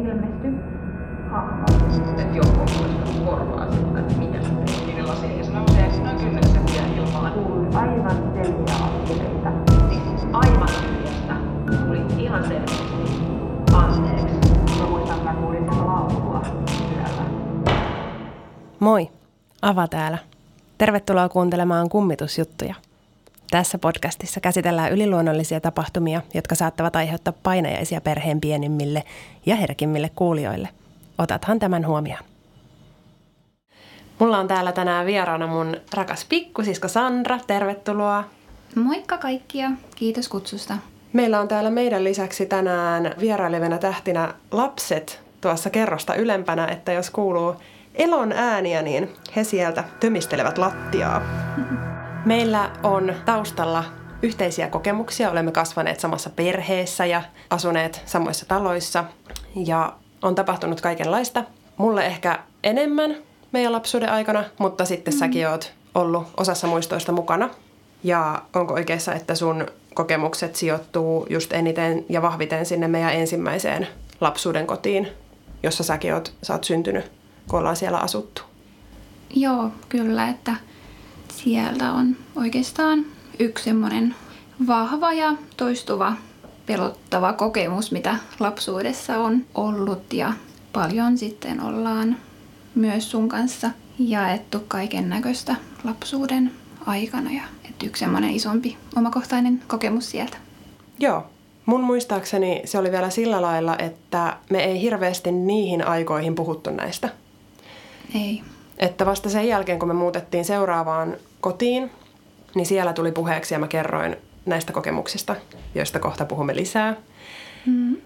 ilmesty hahmo. että joku korvaa sitä, että mikä se on niiden lasien. Ja se nousee noin kymmenen senttiä ilmaan. Kuului aivan selviä askeleita. Siis aivan tyhjästä tuli ihan selvästi anteeksi. Mä muistan, mä kuulin sen laulua yöllä. Moi, Ava täällä. Tervetuloa kuuntelemaan kummitusjuttuja. Tässä podcastissa käsitellään yliluonnollisia tapahtumia, jotka saattavat aiheuttaa painajaisia perheen pienimmille ja herkimmille kuulijoille. Otathan tämän huomioon. Mulla on täällä tänään vieraana mun rakas pikkusisko Sandra. Tervetuloa. Moikka kaikkia, kiitos kutsusta. Meillä on täällä meidän lisäksi tänään vierailevina tähtinä lapset tuossa kerrosta ylempänä, että jos kuuluu elon ääniä, niin he sieltä tömistelevät lattiaa. Meillä on taustalla yhteisiä kokemuksia. Olemme kasvaneet samassa perheessä ja asuneet samoissa taloissa. Ja on tapahtunut kaikenlaista. Mulle ehkä enemmän meidän lapsuuden aikana, mutta sitten mm. säkin oot ollut osassa muistoista mukana. Ja onko oikeassa, että sun kokemukset sijoittuu just eniten ja vahviten sinne meidän ensimmäiseen lapsuuden kotiin, jossa säkin oot, sä oot syntynyt, kun ollaan siellä asuttu? Joo, kyllä, että sieltä on oikeastaan yksi semmoinen vahva ja toistuva pelottava kokemus, mitä lapsuudessa on ollut ja paljon sitten ollaan myös sun kanssa jaettu kaiken näköistä lapsuuden aikana ja että yksi semmoinen isompi omakohtainen kokemus sieltä. Joo. Mun muistaakseni se oli vielä sillä lailla, että me ei hirveästi niihin aikoihin puhuttu näistä. Ei. Että vasta sen jälkeen, kun me muutettiin seuraavaan kotiin, niin siellä tuli puheeksi ja mä kerroin näistä kokemuksista, joista kohta puhumme lisää. Mm.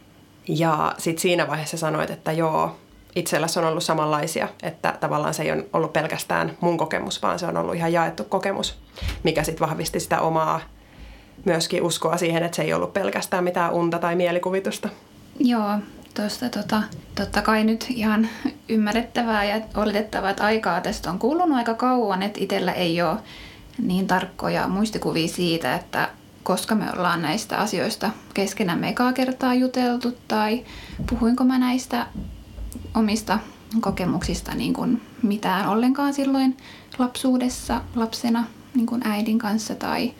Ja sitten siinä vaiheessa sanoit, että joo, itselläsi on ollut samanlaisia, että tavallaan se ei ole ollut pelkästään mun kokemus, vaan se on ollut ihan jaettu kokemus, mikä sitten vahvisti sitä omaa myöskin uskoa siihen, että se ei ollut pelkästään mitään unta tai mielikuvitusta. Joo, tuosta tota, totta kai nyt ihan ymmärrettävää ja oletettavaa, että aikaa tästä on kulunut aika kauan, että itsellä ei ole niin tarkkoja muistikuvia siitä, että koska me ollaan näistä asioista keskenämme ekaa kertaa juteltu tai puhuinko mä näistä omista kokemuksista niin kuin mitään ollenkaan silloin lapsuudessa lapsena niin kuin äidin kanssa tai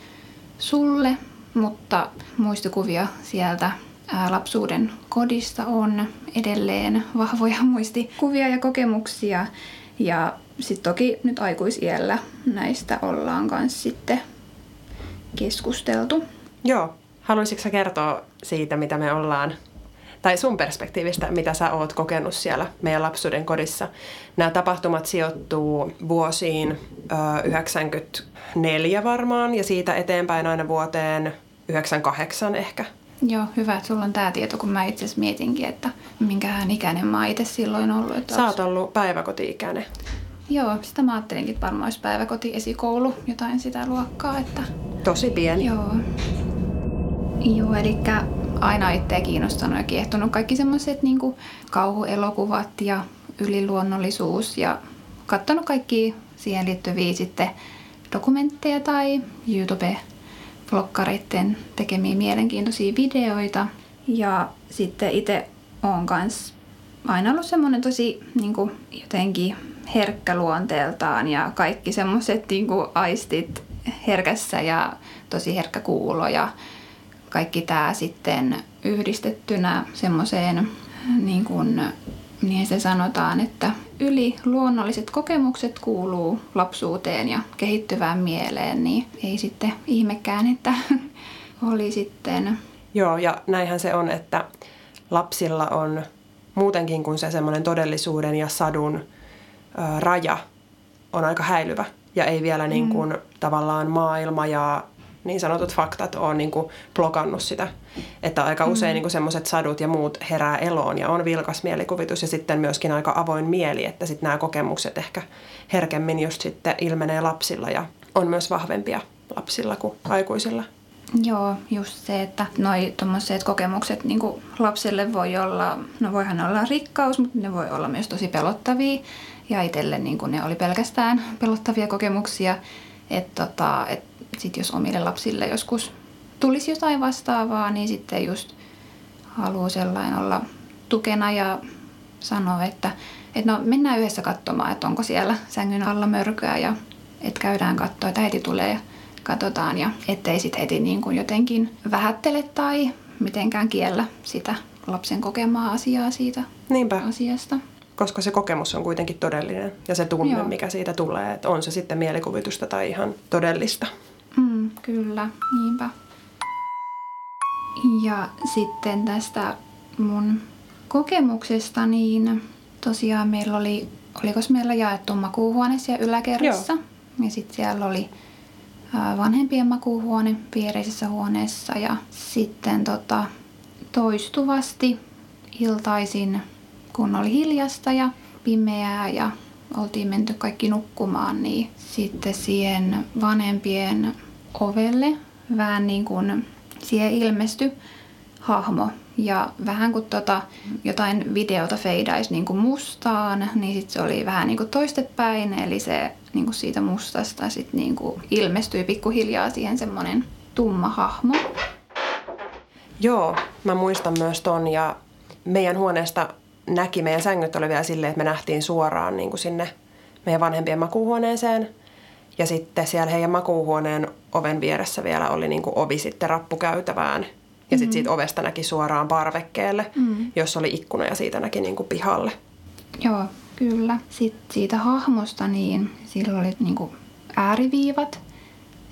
sulle, mutta muistikuvia sieltä lapsuuden kodista on edelleen vahvoja muistikuvia ja kokemuksia. Ja sitten toki nyt aikuisiellä näistä ollaan kanssa sitten keskusteltu. Joo. Haluaisitko kertoa siitä, mitä me ollaan, tai sun perspektiivistä, mitä sä oot kokenut siellä meidän lapsuuden kodissa? Nämä tapahtumat sijoittuu vuosiin ö, 94 varmaan, ja siitä eteenpäin aina vuoteen 98 ehkä. Joo, hyvä, että sulla on tämä tieto, kun mä itse asiassa mietinkin, että minkähän ikäinen mä itse silloin ollut. Että Sä oot ollut päiväkoti-ikäinen. Joo, sitä mä ajattelinkin, että varmaan olisi päiväkoti, esikoulu, jotain sitä luokkaa, että Tosi pieni. Joo. Joo, eli aina itseä kiinnostanut ja kiehtonut kaikki semmoiset niin kauhuelokuvat ja yliluonnollisuus ja katsonut kaikki siihen liittyviä sitten dokumentteja tai YouTube-blokkareiden tekemiä mielenkiintoisia videoita. Ja sitten itse on kans aina ollut semmoinen tosi niin kuin, jotenkin herkkä luonteeltaan ja kaikki semmoiset niin aistit herkässä ja tosi herkkä kuulo ja kaikki tämä sitten yhdistettynä semmoiseen niin kuin niin se sanotaan, että yli luonnolliset kokemukset kuuluu lapsuuteen ja kehittyvään mieleen, niin ei sitten ihmekään, että oli sitten... Joo, ja näinhän se on, että lapsilla on muutenkin kuin se semmoinen todellisuuden ja sadun ö, raja on aika häilyvä. Ja ei vielä niin kuin, mm. tavallaan maailma ja niin sanotut faktat on niin kuin blokannut sitä. Että aika mm. usein niin semmoiset sadut ja muut herää eloon ja on vilkas mielikuvitus ja sitten myöskin aika avoin mieli, että sitten nämä kokemukset ehkä herkemmin just sitten ilmenee lapsilla ja on myös vahvempia lapsilla kuin aikuisilla. Joo, just se, että noi tommoset kokemukset niin lapselle voi olla, no voihan olla rikkaus, mutta ne voi olla myös tosi pelottavia. Ja itselle niin ne oli pelkästään pelottavia kokemuksia. Että tota, et sit jos omille lapsille joskus tulisi jotain vastaavaa, niin sitten just haluaa sellainen olla tukena ja sanoi, että, että no mennään yhdessä katsomaan, että onko siellä sängyn alla mörköä ja että käydään katsoa, että äiti tulee ja katsotaan ja ettei sitten heti niin kuin jotenkin vähättele tai mitenkään kiellä sitä lapsen kokemaa asiaa siitä Niinpä, asiasta. koska se kokemus on kuitenkin todellinen ja se tunne, Joo. mikä siitä tulee, että on se sitten mielikuvitusta tai ihan todellista. Kyllä, niinpä. Ja sitten tästä mun kokemuksesta, niin tosiaan meillä oli, oliko meillä jaettu makuuhuone siellä yläkerrassa. Ja sitten siellä oli vanhempien makuuhuone viereisessä huoneessa ja sitten tota, toistuvasti iltaisin, kun oli hiljasta ja pimeää ja oltiin menty kaikki nukkumaan, niin sitten siihen vanhempien ovelle vähän niin kuin siihen ilmestyi hahmo. Ja vähän kuin tota, jotain videota feidaisi niin kuin mustaan, niin sitten se oli vähän niin kuin toistepäin, eli se niin kuin siitä mustasta sit niin kuin ilmestyi pikkuhiljaa siihen semmoinen tumma hahmo. Joo, mä muistan myös ton ja meidän huoneesta näki, meidän sängyt oli vielä silleen, että me nähtiin suoraan niin kuin sinne meidän vanhempien makuuhuoneeseen. Ja sitten siellä heidän makuuhuoneen oven vieressä vielä oli niin kuin ovi sitten rappukäytävään. Ja sitten siitä ovesta näki suoraan parvekkeelle, Mm. jossa oli ikkuna ja siitä näki niin kuin pihalle. Joo, kyllä. Sitten siitä hahmosta, niin sillä oli niinku ääriviivat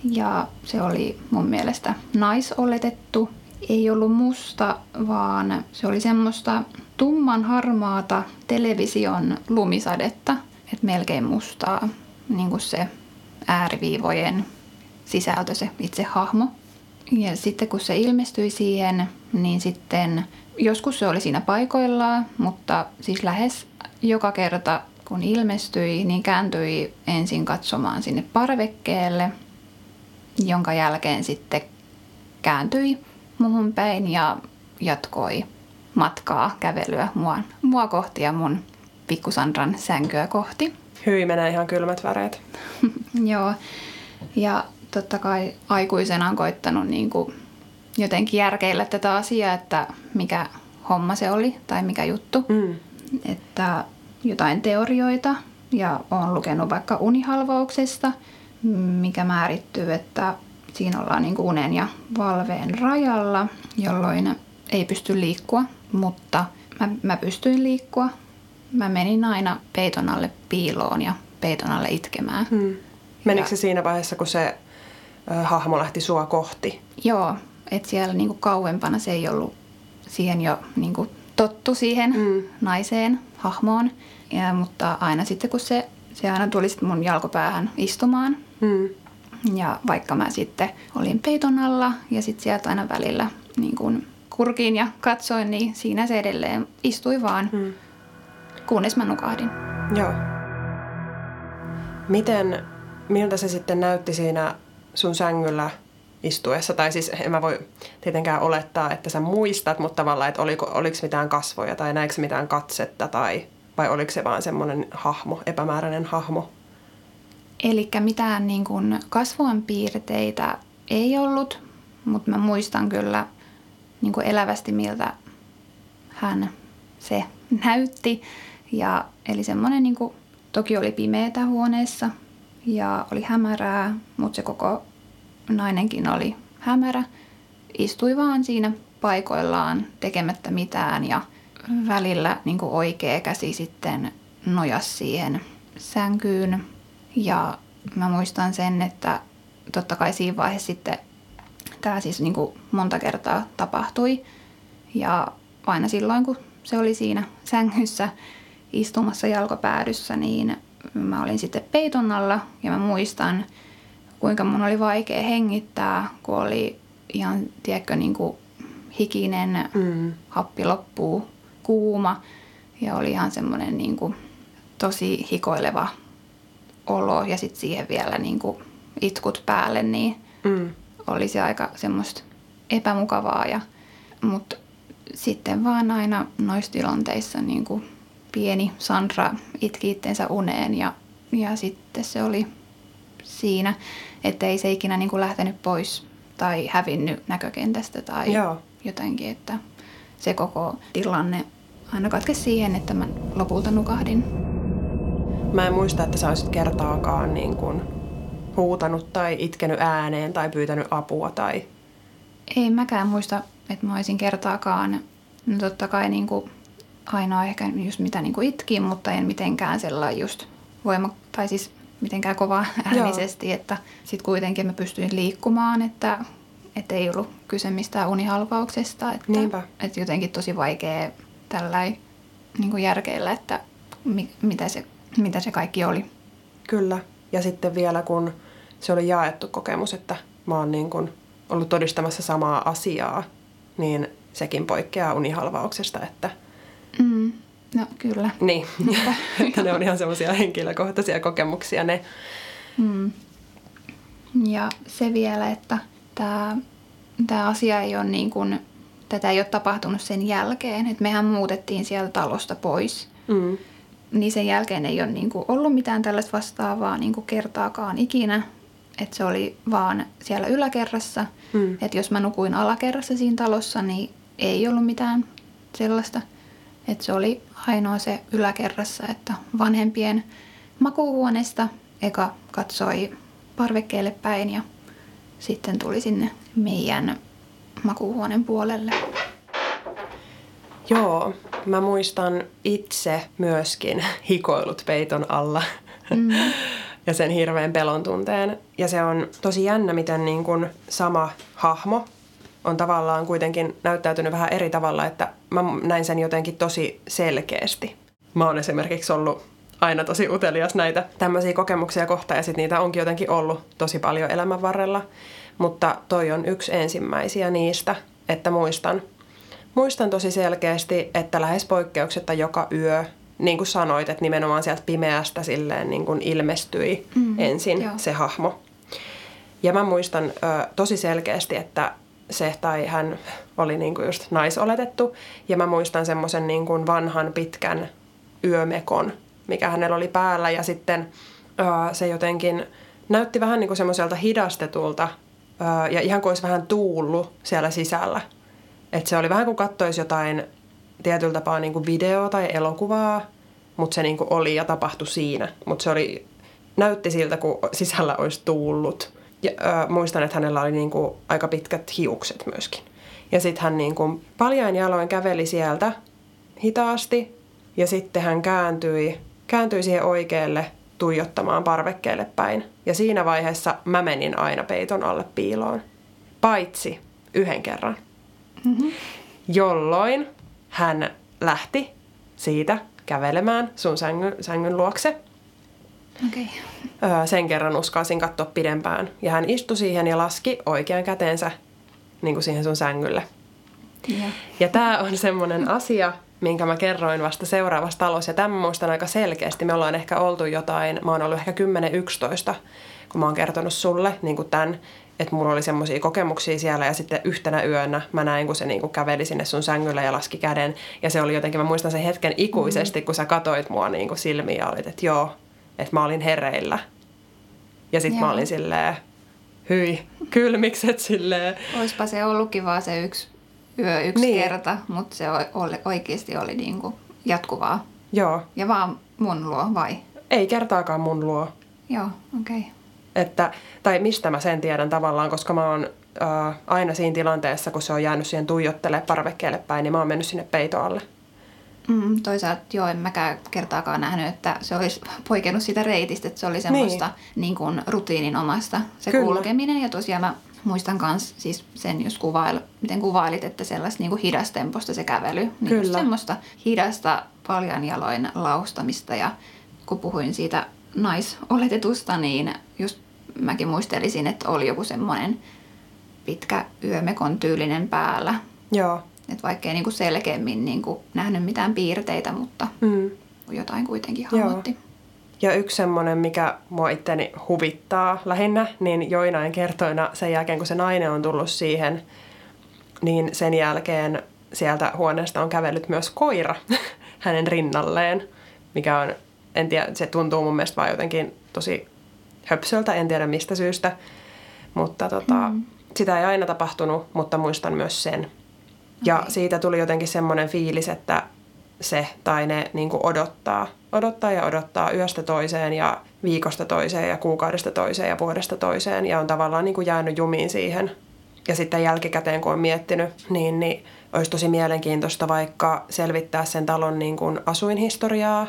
ja se oli mun mielestä naisoletettu. Ei ollut musta, vaan se oli semmoista tumman harmaata television lumisadetta, että melkein mustaa, niin kuin se ääriviivojen sisältö, se itse hahmo. Ja sitten kun se ilmestyi siihen, niin sitten joskus se oli siinä paikoillaan, mutta siis lähes joka kerta kun ilmestyi, niin kääntyi ensin katsomaan sinne parvekkeelle, jonka jälkeen sitten kääntyi muuhun päin ja jatkoi matkaa, kävelyä mua, mua kohti ja mun pikkusandran sänkyä kohti. Hyi menee ihan kylmät väreet. Joo, ja totta kai aikuisena on koittanut niin kuin jotenkin järkeillä tätä asiaa, että mikä homma se oli tai mikä juttu. Mm. Että jotain teorioita ja olen lukenut vaikka unihalvauksesta, mikä määrittyy, että siinä ollaan niin kuin unen ja valveen rajalla, jolloin ei pysty liikkua, mutta mä, mä pystyin liikkua. Mä menin aina peiton alle piiloon ja peiton alle itkemään. Mm. Menikö se siinä vaiheessa, kun se ö, hahmo lähti sua kohti? Joo, että siellä niinku kauempana se ei ollut siihen jo niinku tottu siihen mm. naiseen, hahmoon. Ja, mutta aina sitten kun se, se aina tuli sit mun jalkopäähän istumaan. Mm. Ja vaikka mä sitten olin peiton alla ja sitten sieltä aina välillä niin kun kurkiin ja katsoin, niin siinä se edelleen istui vaan, Mm. kunnes mä nukahdin. Joo. Miten, miltä se sitten näytti siinä sun sängyllä istuessa? Tai siis en mä voi tietenkään olettaa, että sä muistat, mutta tavallaan, että oliko, oliko mitään kasvoja tai näikö mitään katsetta tai vai oliko se vaan semmoinen hahmo, epämääräinen hahmo? Eli mitään niin kuin kasvoinpiirteitä ei ollut, mutta mä muistan kyllä niin kuin elävästi, miltä hän se näytti. Ja, eli semmoinen, niin kuin, toki oli pimeätä huoneessa ja oli hämärää, mutta se koko nainenkin oli hämärä. Istui vaan siinä paikoillaan tekemättä mitään ja välillä niin kuin oikea käsi sitten nojas siihen sänkyyn. Ja mä muistan sen, että totta kai siinä vaiheessa sitten tämä siis niin kuin monta kertaa tapahtui. Ja aina silloin, kun se oli siinä sängyssä istumassa jalkopäädyssä, niin mä olin sitten peiton alla ja mä muistan, kuinka mun oli vaikea hengittää, kun oli ihan, tiedätkö, niin kuin hikinen, Mm. happi loppuu, kuuma ja oli ihan semmoinen niin kuin tosi hikoileva olo ja sitten siihen vielä niin kuin itkut päälle, niin Mm. oli se aika semmoista epämukavaa. Ja, mutta sitten vaan aina noissa tilanteissa niin kuin pieni Sandra itki itsensä uneen ja, ja sitten se oli siinä, että ei se ikinä niin kuin lähtenyt pois tai hävinnyt näkökentästä tai Joo. jotenkin, että se koko tilanne aina katkesi siihen, että mä lopulta nukahdin. Mä en muista, että sä olisit kertaakaan niin kuin huutanut tai itkenyt ääneen tai pyytänyt apua tai... Ei mäkään muista, että mä olisin kertaakaan, no totta kai niin kuin ainoa ehkä just mitä niin kuin itkin, mutta en mitenkään sellainen just voima, tai siis mitenkään kova äänisesti, että sitten kuitenkin mä pystyin liikkumaan, että, että ei ollut kyse mistään unihalvauksesta, että, Niinpä. että jotenkin tosi vaikea tällainen niin kuin järkeillä, että mi, mitä, se, mitä se kaikki oli. Kyllä. Ja sitten vielä kun se oli jaettu kokemus, että mä oon niin kuin ollut todistamassa samaa asiaa, niin sekin poikkeaa unihalvauksesta, että no kyllä. niin, että ne on ihan semmoisia henkilökohtaisia kokemuksia ne. Mm. Ja se vielä, että tämä, tämä asia ei ole niin kuin, tätä ei ole tapahtunut sen jälkeen, että mehän muutettiin sieltä talosta pois. Mm. Niin sen jälkeen ei ole niin kuin ollut mitään tällaista vastaavaa niin kuin kertaakaan ikinä. Että se oli vaan siellä yläkerrassa. Mm. Että jos mä nukuin alakerrassa siinä talossa, niin ei ollut mitään sellaista. Että se oli ainoa se yläkerrassa, että vanhempien makuuhuoneesta eka katsoi parvekkeelle päin ja sitten tuli sinne meidän makuuhuoneen puolelle. Joo, mä muistan itse myöskin hikoilut peiton alla Mm. ja sen hirveän pelon tunteen. Ja se on tosi jännä, miten niin kuin sama hahmo on tavallaan kuitenkin näyttäytynyt vähän eri tavalla, että mä näin sen jotenkin tosi selkeästi. Mä oon esimerkiksi ollut aina tosi utelias näitä tämmöisiä kokemuksia kohtaan ja sit niitä onkin jotenkin ollut tosi paljon elämän varrella. Mutta toi on yksi ensimmäisiä niistä, että muistan, muistan tosi selkeästi, että lähes poikkeuksetta joka yö, niin kuin sanoit, että nimenomaan sieltä pimeästä silleen niin kuin ilmestyi Mm, ensin joo. se hahmo. Ja mä muistan ö, tosi selkeästi, että se tai hän oli niin kuin just naisoletettu. Ja mä muistan semmoisen niin kuin vanhan pitkän yömekon, mikä hänellä oli päällä. Ja sitten ö, se jotenkin näytti vähän niin kuin semmoiselta hidastetulta ö, ja ihan kuin olisi vähän tuullut siellä sisällä. Että se oli vähän kuin kattoisi jotain tietyllä tapaa niin kuin video tai elokuvaa, mutta se niin kuin oli ja tapahtui siinä. Mutta se oli, näytti siltä, kun sisällä olisi tuullut. Ja, ö, muistan, että hänellä oli niin kuin aika pitkät hiukset myöskin. Ja sitten hän niin kuin paljain jaloin käveli sieltä hitaasti ja sitten hän kääntyi, kääntyi siihen oikealle tuijottamaan parvekkeelle päin. Ja siinä vaiheessa mä menin aina peiton alle piiloon. Paitsi yhden kerran. Mm-hmm. Jolloin hän lähti siitä kävelemään sun sängyn, sängyn luokse. Öö, sen kerran uskalsin katsoa pidempään. Ja hän istui siihen ja laski oikean käteensä niin kuin siihen sun sängylle. Ja. Ja tämä on semmoinen asia, minkä mä kerroin vasta seuraavassa talossa. Ja tämän mä muistan aika selkeästi. Me ollaan ehkä oltu jotain, mä oon ollut ehkä 10-11, kun mä oon kertonut sulle niin kuin tämän, että mulla oli semmoisia kokemuksia siellä ja sitten yhtenä yönä mä näin, kun se niin kuin käveli sinne sun sängylle ja laski käden. Ja se oli jotenkin, mä muistan sen hetken ikuisesti, kun sä katoit mua niin kuin silmiin ja olit, että joo, että mä olin hereillä. Ja sitten mä olin silleen, hyi, kylmikset silleen. Oispa se ollutkin vaan se yksi yö, yksi Niin. niin. kerta, mutta se oli, oikeasti oli niinku jatkuvaa. Joo, Ja vaan mun luo, vai? ei kertaakaan mun luo. Joo, okei. Okay. Että, tai mistä mä sen tiedän tavallaan, koska mä oon äh, aina siinä tilanteessa, kun se on jäänyt siihen tuijottelemaan parvekkeelle päin, niin mä oon mennyt sinne peitoalle. Mm, toisaalta joo, en mäkään kertaakaan nähnyt, että se olisi poikennut sitä reitistä, että se oli semmoista niin. Niin kuin rutiininomasta se Kyllä. Kulkeminen. Ja tosiaan mä muistan myös siis sen, jos kuvail, miten kuvailit, että sellaista niin kuin hidastemposta se kävely. Niin Kyllä. semmoista hidasta paljan jaloin laustamista ja kun puhuin siitä naisoletetusta, niin just mäkin muistelisin, että oli joku semmoinen pitkä yömekon tyylinen päällä. Joo. Että vaikka ei niinku selkeämmin niinku nähnyt mitään piirteitä, mutta Mm. jotain kuitenkin Joo. hahmotti. Ja yksi semmoinen, mikä mua itteni huvittaa lähinnä, niin joinain kertoina sen jälkeen, kun se nainen on tullut siihen, niin sen jälkeen sieltä huoneesta on kävellyt myös koira hänen rinnalleen, mikä on, en tiedä, se tuntuu mun mielestä vaan jotenkin tosi höpsöltä, en tiedä mistä syystä, mutta tota, mm. sitä ei aina tapahtunut, mutta muistan myös sen. Ja Okei. siitä tuli jotenkin semmoinen fiilis, että se, tai ne niin kuin odottaa, odottaa ja odottaa yöstä toiseen ja viikosta toiseen ja kuukaudesta toiseen ja vuodesta toiseen ja on tavallaan niin kuin jäänyt jumiin siihen. Ja sitten jälkikäteen, kun on miettinyt, niin, niin olisi tosi mielenkiintoista vaikka selvittää sen talon niin kuin asuinhistoriaa,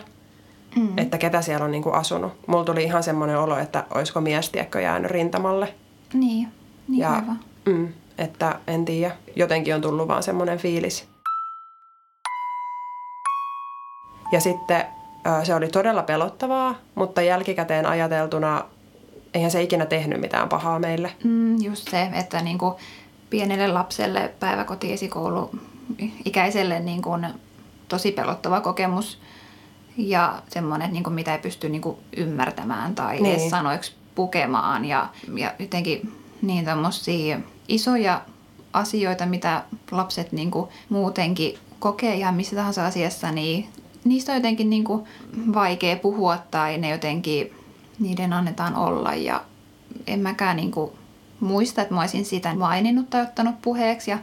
mm. että ketä siellä on niin kuin asunut. Mulla tuli ihan semmoinen olo, että olisiko mies jäänyt rintamalle. Niin, niin ja, aivan. Mm, että en tiedä, jotenkin on tullut vaan semmoinen fiilis. Ja sitten se oli todella pelottavaa, mutta jälkikäteen ajateltuna eihän se ikinä tehnyt mitään pahaa meille. Mm, just se, että niinku pienelle lapselle päiväkoti-esikoulu ikäiselle niinku tosi pelottava kokemus ja semmoinen, niinku, mitä ei pysty niinku ymmärtämään tai niin. edes sanoiksi pukemaan ja, ja jotenkin niin tämmöisiä isoja asioita, mitä lapset niinku muutenkin kokee ihan missä tahansa asiassa, niin niistä on jotenkin niin kuin vaikea puhua tai ne jotenkin, niiden annetaan olla. Ja en mäkään niin kuin muista, että mä olisin sitä maininnut tai ottanut puheeksi. Ja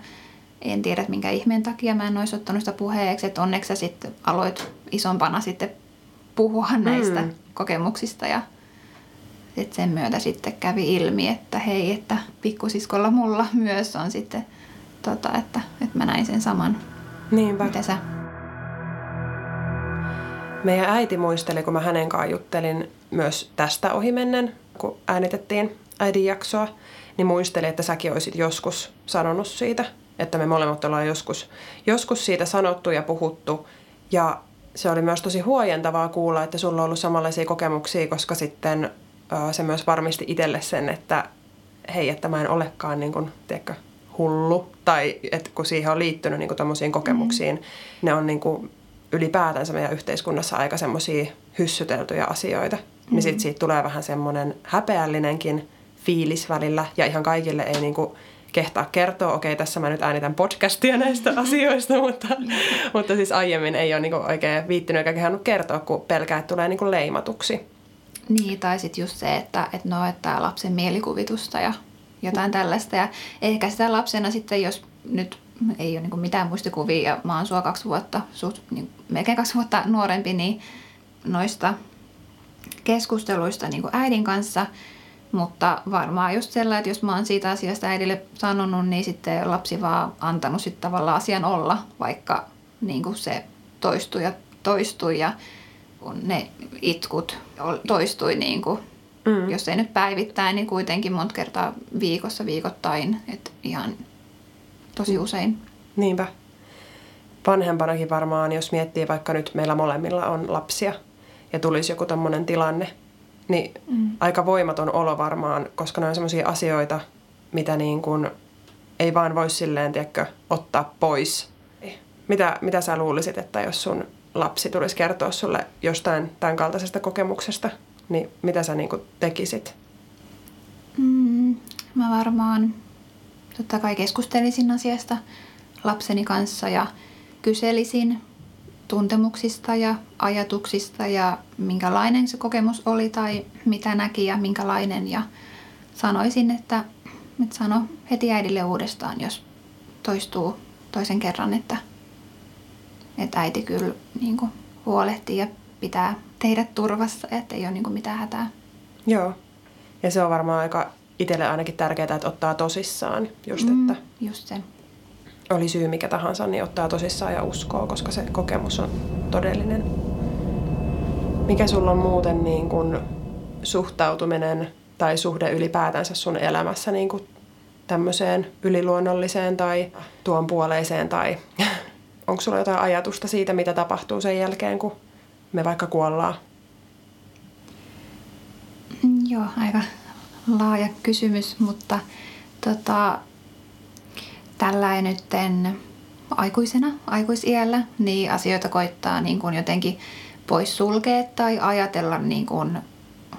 en tiedä, että minkä ihmeen takia mä en olisi ottanut sitä puheeksi, että onneksi sä sitten aloit isompana sitten puhua näistä mm. kokemuksista ja et sen myötä sitten kävi ilmi, että hei, että pikkusiskolla mulla myös on sitten, tota, että, että mä näin sen saman, Niinpä. mitä sä meidän äiti muisteli, kun mä hänen kanssaan juttelin myös tästä ohimennen, kun äänitettiin äidin jaksoa, niin muisteli, että säkin olisit joskus sanonut siitä, että me molemmat ollaan joskus, joskus siitä sanottu ja puhuttu. Ja se oli myös tosi huojentavaa kuulla, että sulla on ollut samanlaisia kokemuksia, koska sitten se myös varmisti itselle sen, että hei, että mä en olekaan niin kuin, tiedätkö, hullu. Tai että kun siihen on liittynyt niin kuin kokemuksiin, mm. ne on niin kuin ylipäätänsä meidän yhteiskunnassa aika semmoisia hyssyteltyjä asioita. Mm-hmm. Niin sit siitä tulee vähän semmoinen häpeällinenkin fiilis välillä ja ihan kaikille ei niinku kehtaa kertoa, okei okay, tässä mä nyt äänitän podcastia näistä asioista, mutta, mutta siis aiemmin ei ole niinku oikein viittinyt eikä kehannut kertoa, kun pelkää, että tulee niinku leimatuksi. Niin, tai sitten just se, että, että no, lapsen mielikuvitusta ja jotain tällaista. Ja ehkä sitä lapsena sitten, jos nyt ei ole niin mitään muistikuvia ja mä oon sua kaksi vuotta, suht, niin melkein kaksi vuotta nuorempi, niin noista keskusteluista niin äidin kanssa. Mutta varmaan just sellainen, että jos mä oon siitä asiasta äidille sanonut, niin sitten lapsi vaan antanut sitten tavallaan asian olla, vaikka niin se toistui ja toistui ja ne itkut toistui niin kuin, mm. jos ei nyt päivittäin, niin kuitenkin monta kertaa viikossa, viikoittain. Että ihan tosi usein. Niinpä. Vanhempanakin varmaan, jos miettii vaikka nyt meillä molemmilla on lapsia ja tulisi joku tommonen tilanne, niin mm. aika voimaton olo varmaan, koska ne on sellaisia asioita, mitä niin kuin ei vaan voi silleen, tiedätkö, ottaa pois. Mitä, mitä sä luulisit, että jos sun lapsi tulisi kertoa sulle jostain tämän kaltaisesta kokemuksesta, niin mitä sä niin kuin tekisit? Mm, mä varmaan totta kai keskustelisin asiasta lapseni kanssa ja kyselisin tuntemuksista ja ajatuksista ja minkälainen se kokemus oli tai mitä näki ja minkälainen. Ja sanoisin, että, että sano heti äidille uudestaan, jos toistuu toisen kerran, että, että äiti kyllä niin kuin, huolehtii ja pitää teidät turvassa, että ei ole niin kuin, mitään hätää. Joo. Ja se on varmaan aika itselle ainakin tärkeää, että ottaa tosissaan just, mm, että just se. oli syy mikä tahansa, niin ottaa tosissaan ja uskoo, koska se kokemus on todellinen. Mikä sulla on muuten niin kuin suhtautuminen tai suhde ylipäätänsä sun elämässä niin kuin tämmöiseen yliluonnolliseen tai tuon puoleiseen tai onko sulla jotain ajatusta siitä, mitä tapahtuu sen jälkeen, kun me vaikka kuollaan? Joo, aika laaja kysymys, mutta tota, tällä nytten aikuisena, aikuisiällä, niin asioita koittaa niin kuin jotenkin pois sulkea tai ajatella niin kuin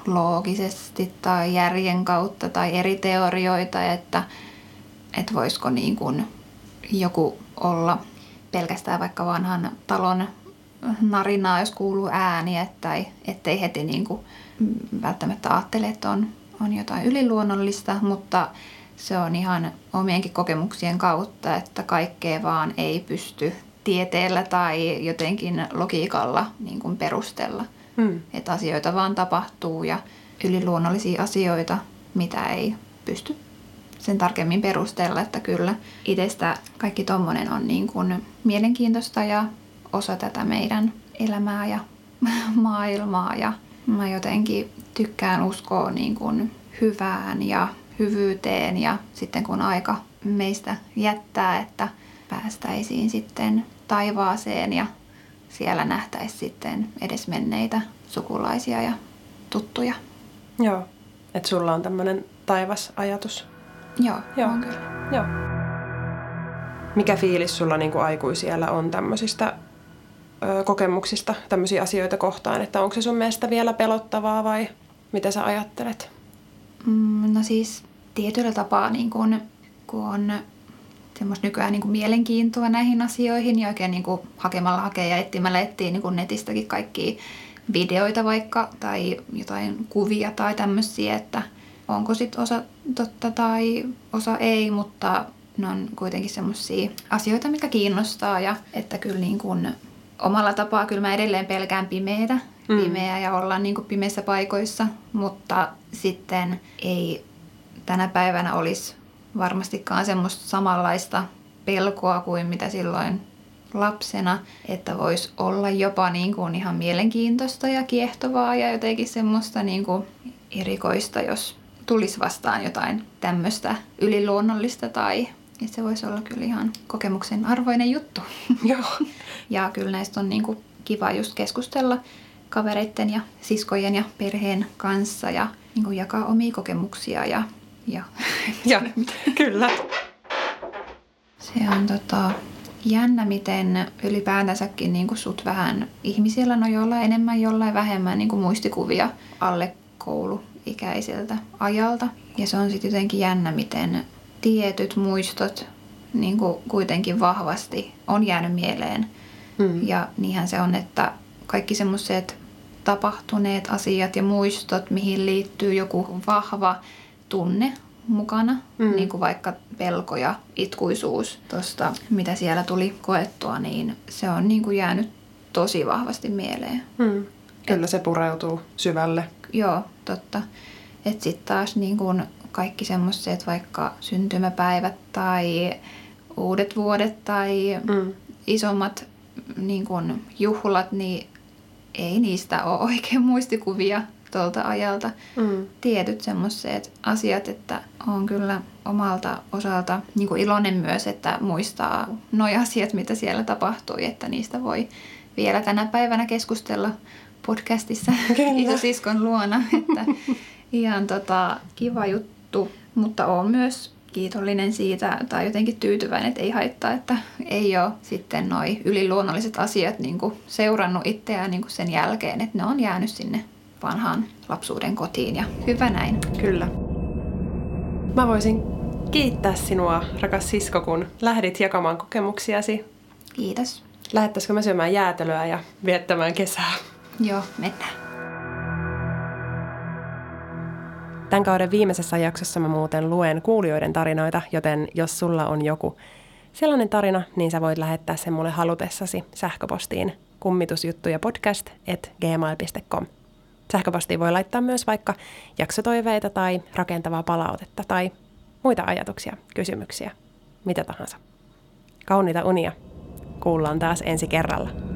loogisesti tai järjen kautta tai eri teorioita, että, että voisiko niin kuin joku olla pelkästään vaikka vanhan talon narinaa, jos kuuluu ääni, että ei, ettei heti niin kuin välttämättä ajattele, että on on jotain yliluonnollista, mutta se on ihan omienkin kokemuksien kautta, että kaikkea vaan ei pysty tieteellä tai jotenkin logiikalla niin kuin perustella. Mm. Että asioita vaan tapahtuu ja yliluonnollisia asioita, mitä ei pysty sen tarkemmin perustella, että kyllä itsestä kaikki tommonen on niin kuin mielenkiintoista ja osa tätä meidän elämää ja maailmaa ja mä jotenkin tykkään uskoa niin kuin hyvään ja hyvyyteen ja sitten kun aika meistä jättää, että päästäisiin sitten taivaaseen ja siellä nähtäisiin sitten edesmenneitä sukulaisia ja tuttuja. Joo, että sulla on tämmöinen taivasajatus. Joo, Joo. on kyllä. Joo. Mikä fiilis sulla niin kuin aikuisiellä on tämmöisistä ö, kokemuksista, tämmöisiä asioita kohtaan, että onko se sun mielestä vielä pelottavaa vai mitä sä ajattelet? Mm, no siis tietyllä tapaa niin kun, kun on semmoista nykyään niin kuin mielenkiintoa näihin asioihin ja oikein niin kuin hakemalla hakee ja etsimällä etsii niin kuin netistäkin kaikkia videoita vaikka tai jotain kuvia tai tämmöisiä, että onko sitten osa totta tai osa ei, mutta ne on kuitenkin semmoisia asioita, mikä kiinnostaa ja että kyllä niin kuin omalla tapaa kyllä mä edelleen pelkään pimeitä, Mm. pimeää ja olla niin kuin pimeissä paikoissa, mutta sitten ei tänä päivänä olisi varmastikaan semmoista samanlaista pelkoa kuin mitä silloin lapsena, että voisi olla jopa niin kuin ihan mielenkiintoista ja kiehtovaa ja jotenkin semmoista niin kuin erikoista, jos tulisi vastaan jotain tämmöistä yliluonnollista tai että se voisi olla kyllä ihan kokemuksen arvoinen juttu. Joo. Ja kyllä näistä on niin kuin kiva just keskustella kavereiden ja siskojen ja perheen kanssa ja niin kuin jakaa omia kokemuksia ja, ja Ja, kyllä. se on tota, jännä, miten ylipäätänsäkin niin kuin sut vähän ihmisillä no jollain enemmän, jollain vähemmän niin kuin muistikuvia alle kouluikäiseltä ajalta. Ja se on sitten jotenkin jännä, miten tietyt muistot niin kuin kuitenkin vahvasti on jäänyt mieleen. Mm. Ja niinhän se on, että kaikki semmoiset tapahtuneet asiat ja muistot, mihin liittyy joku vahva tunne mukana, Mm. niin kuin vaikka pelko ja itkuisuus tuosta, mitä siellä tuli koettua, niin se on niin kuin jäänyt tosi vahvasti mieleen. Mm. Kyllä se pureutuu syvälle. Joo, totta. Että sitten taas niin kun kaikki semmoiset vaikka syntymäpäivät tai uudet vuodet tai Mm. isommat niin kun juhlat, niin ei niistä ole oikein muistikuvia tuolta ajalta. Mm. Tietyt semmoiset asiat, että on kyllä omalta osalta niin kuin iloinen myös, että muistaa nuo asiat, mitä siellä tapahtui, että niistä voi vielä tänä päivänä keskustella podcastissa isosiskon luona. Että ihan tota, kiva juttu, mutta olen myös kiitollinen siitä tai jotenkin tyytyväinen, että ei haittaa, että ei ole sitten noi yliluonnolliset asiat niin kuin seurannut itseään niin kuin sen jälkeen, että ne on jäänyt sinne vanhaan lapsuuden kotiin ja hyvä näin. Kyllä. Mä voisin kiittää sinua, rakas sisko, kun lähdit jakamaan kokemuksiasi. Kiitos. Lähettäisikö me syömään jäätelöä ja viettämään kesää? Joo, mennään. Tämän kauden viimeisessä jaksossa mä muuten luen kuulijoiden tarinoita, joten jos sulla on joku sellainen tarina, niin sä voit lähettää sen mulle halutessasi sähköpostiin kummitusjuttuja podcast. Sähköpostiin voi laittaa myös vaikka jaksotoiveita tai rakentavaa palautetta tai muita ajatuksia, kysymyksiä, mitä tahansa. Kauniita unia. Kuullaan taas ensi kerralla.